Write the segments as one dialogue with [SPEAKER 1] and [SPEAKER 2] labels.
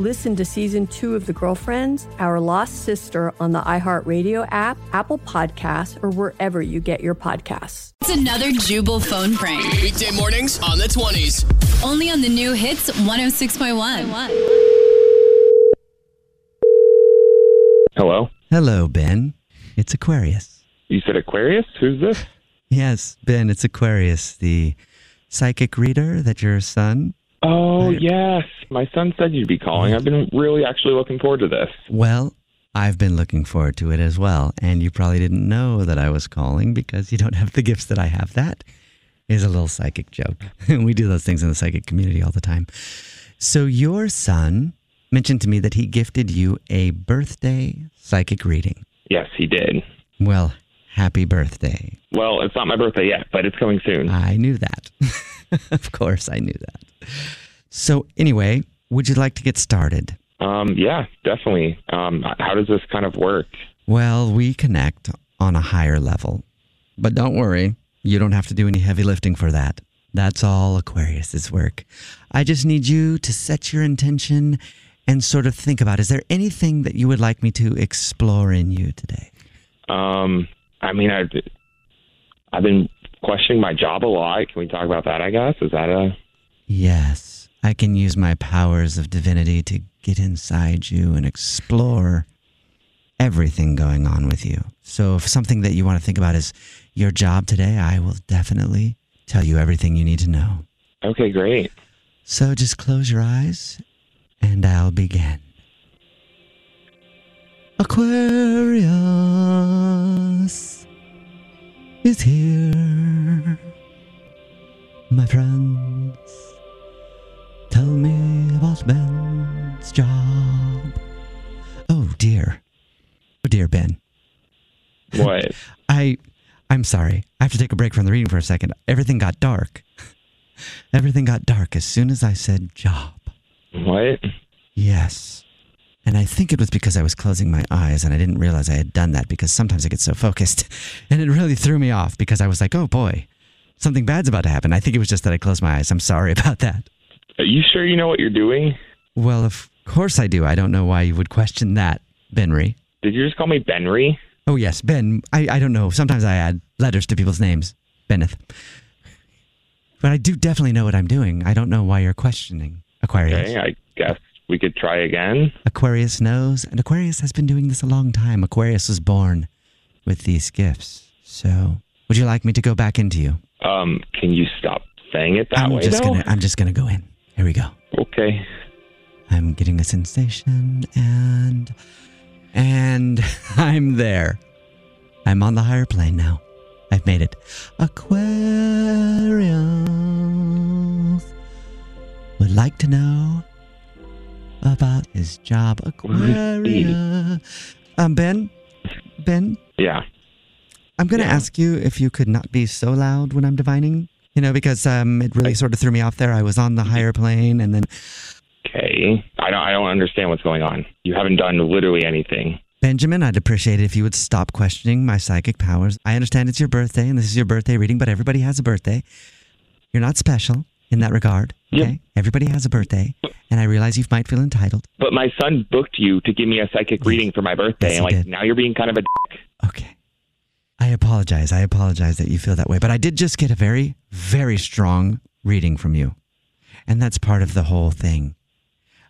[SPEAKER 1] Listen to season two of The Girlfriends, Our Lost Sister on the iHeartRadio app, Apple Podcasts, or wherever you get your podcasts.
[SPEAKER 2] It's another Jubal phone prank.
[SPEAKER 3] Weekday mornings on the 20s.
[SPEAKER 2] Only on the new hits 106.1.
[SPEAKER 4] Hello?
[SPEAKER 5] Hello, Ben. It's Aquarius.
[SPEAKER 4] You said Aquarius? Who's this?
[SPEAKER 5] Yes, Ben, it's Aquarius, the psychic reader that your son.
[SPEAKER 4] Oh, yes. My son said you'd be calling. I've been really actually looking forward to this.
[SPEAKER 5] Well, I've been looking forward to it as well. And you probably didn't know that I was calling because you don't have the gifts that I have. That is a little psychic joke. we do those things in the psychic community all the time. So, your son mentioned to me that he gifted you a birthday psychic reading.
[SPEAKER 4] Yes, he did.
[SPEAKER 5] Well, happy birthday.
[SPEAKER 4] Well, it's not my birthday yet, but it's coming soon.
[SPEAKER 5] I knew that. of course, I knew that. So, anyway, would you like to get started?
[SPEAKER 4] Um, yeah, definitely. Um, how does this kind of work?
[SPEAKER 5] Well, we connect on a higher level. But don't worry, you don't have to do any heavy lifting for that. That's all Aquarius's work. I just need you to set your intention and sort of think about is there anything that you would like me to explore in you today?
[SPEAKER 4] Um, I mean, I've, I've been questioning my job a lot. Can we talk about that, I guess? Is that a.
[SPEAKER 5] Yes, I can use my powers of divinity to get inside you and explore everything going on with you. So, if something that you want to think about is your job today, I will definitely tell you everything you need to know.
[SPEAKER 4] Okay, great.
[SPEAKER 5] So, just close your eyes and I'll begin. Aquarius dear. Oh dear, Ben.
[SPEAKER 4] What?
[SPEAKER 5] I I'm sorry. I have to take a break from the reading for a second. Everything got dark. Everything got dark as soon as I said job.
[SPEAKER 4] what?
[SPEAKER 5] Yes. And I think it was because I was closing my eyes and I didn't realize I had done that because sometimes I get so focused. And it really threw me off because I was like, oh boy, something bad's about to happen. I think it was just that I closed my eyes. I'm sorry about that.
[SPEAKER 4] Are you sure you know what you're doing?
[SPEAKER 5] Well, of course I do. I don't know why you would question that, Benry.
[SPEAKER 4] Did you just call me Benry?
[SPEAKER 5] Oh, yes, Ben. I, I don't know. Sometimes I add letters to people's names. Benneth. But I do definitely know what I'm doing. I don't know why you're questioning Aquarius.
[SPEAKER 4] Okay, I guess we could try again.
[SPEAKER 5] Aquarius knows, and Aquarius has been doing this a long time. Aquarius was born with these gifts. So, would you like me to go back into you?
[SPEAKER 4] Um, can you stop saying it that
[SPEAKER 5] I'm
[SPEAKER 4] way?
[SPEAKER 5] just
[SPEAKER 4] though?
[SPEAKER 5] gonna I'm just gonna go in. Here we go.
[SPEAKER 4] Okay.
[SPEAKER 5] I'm getting a sensation and and I'm there. I'm on the higher plane now. I've made it. Aquarius would like to know about his job. Aquarius. Um, Ben, Ben,
[SPEAKER 4] Yeah.
[SPEAKER 5] I'm going to
[SPEAKER 4] Yeah.
[SPEAKER 5] ask you if you could not be so loud when I'm divining. You know, because um, it really sort of threw me off there. I was on the higher plane, and then
[SPEAKER 4] Okay. I don't. I don't understand what's going on. You haven't done literally anything.
[SPEAKER 5] Benjamin, I'd appreciate it if you would stop questioning my psychic powers. I understand it's your birthday and this is your birthday reading, but everybody has a birthday. You're not special in that regard. Okay.
[SPEAKER 4] Yep.
[SPEAKER 5] Everybody has a birthday. And I realize you might feel entitled.
[SPEAKER 4] But my son booked you to give me a psychic reading for my birthday,
[SPEAKER 5] Yes,
[SPEAKER 4] and like
[SPEAKER 5] did.
[SPEAKER 4] now you're being kind of a. dick.
[SPEAKER 5] Okay. I apologize. I apologize that you feel that way. But I did just get a very, very strong reading from you. And that's part of the whole thing.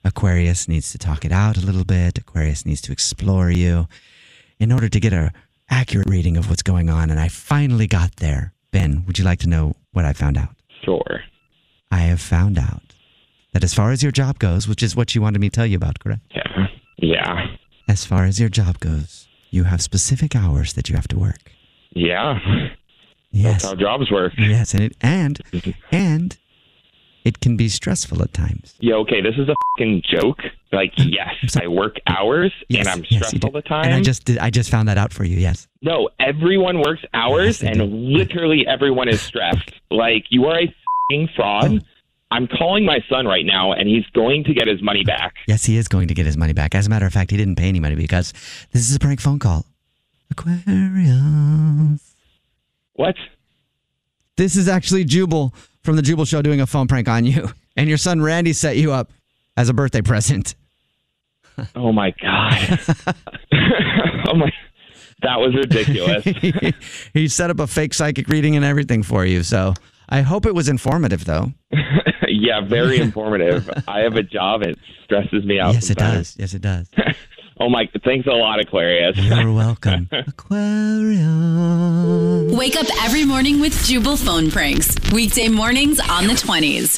[SPEAKER 5] Aquarius needs to talk it out a little bit. Aquarius needs to explore you in order to get a accurate reading of what's going on. And I finally got there. Ben, would you like to know what I found out?
[SPEAKER 4] Sure.
[SPEAKER 5] I have found out that as far as your job goes, which is what you wanted me to tell you about, correct?
[SPEAKER 4] Yeah. Yeah.
[SPEAKER 5] As far as your job goes, you have specific hours that you have to work.
[SPEAKER 4] Yeah.
[SPEAKER 5] Yes.
[SPEAKER 4] That's how jobs work.
[SPEAKER 5] Yes, and it and and it can be stressful at times.
[SPEAKER 4] Yeah, okay, this is a fucking joke. Like, yes, I work hours
[SPEAKER 5] Yes,
[SPEAKER 4] and I'm stressed
[SPEAKER 5] you
[SPEAKER 4] all the time.
[SPEAKER 5] And I just did, I just found that out for you. Yes.
[SPEAKER 4] no, everyone works hours
[SPEAKER 5] Yes,
[SPEAKER 4] and
[SPEAKER 5] do.
[SPEAKER 4] literally everyone is stressed. like, you are a fucking fraud.
[SPEAKER 5] Oh.
[SPEAKER 4] I'm calling my son right now and he's going to get his money back.
[SPEAKER 5] Yes, he is going to get his money back. As a matter of fact, he didn't pay any money because this is a prank phone call. Aquarius.
[SPEAKER 4] What?
[SPEAKER 5] This is actually Jubal from the Jubal Show doing a phone prank on you, and your son Randy set you up as a birthday present.
[SPEAKER 4] Oh my god. oh my That was ridiculous.
[SPEAKER 5] he set up a fake psychic reading and everything for you. So I hope it was informative, though.
[SPEAKER 4] yeah, very informative. I have a job. It stresses me out.
[SPEAKER 5] yes, it does. Yes, it does.
[SPEAKER 4] Oh my! Thanks a lot, Aquarius.
[SPEAKER 5] You're welcome. Aquarius.
[SPEAKER 2] Wake up every morning with Jubal phone pranks. Weekday mornings on the 20s.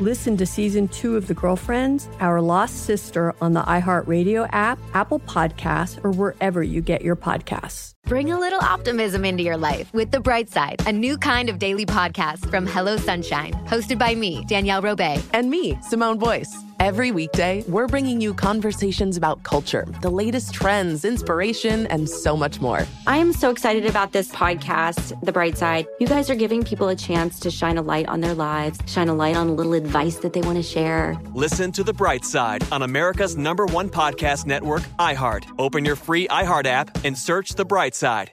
[SPEAKER 1] Listen to season two of The Girlfriends, Our Lost Sister on the iHeartRadio app, Apple Podcasts, or wherever you get your podcasts.
[SPEAKER 6] Bring a little optimism into your life with The Bright Side, a new kind of daily podcast from Hello Sunshine, hosted by me, Danielle Robay.
[SPEAKER 7] And me, Simone Boyce. Every weekday, we're bringing you conversations about culture, the latest trends, inspiration, and so much more.
[SPEAKER 8] I am so excited about this podcast, The Bright Side. You guys are giving people a chance to shine a light on their lives, shine a light on a little advice that they want to share.
[SPEAKER 9] Listen to The Bright Side on America's number one podcast network, iHeart. Open your free iHeart app and search The Bright Side.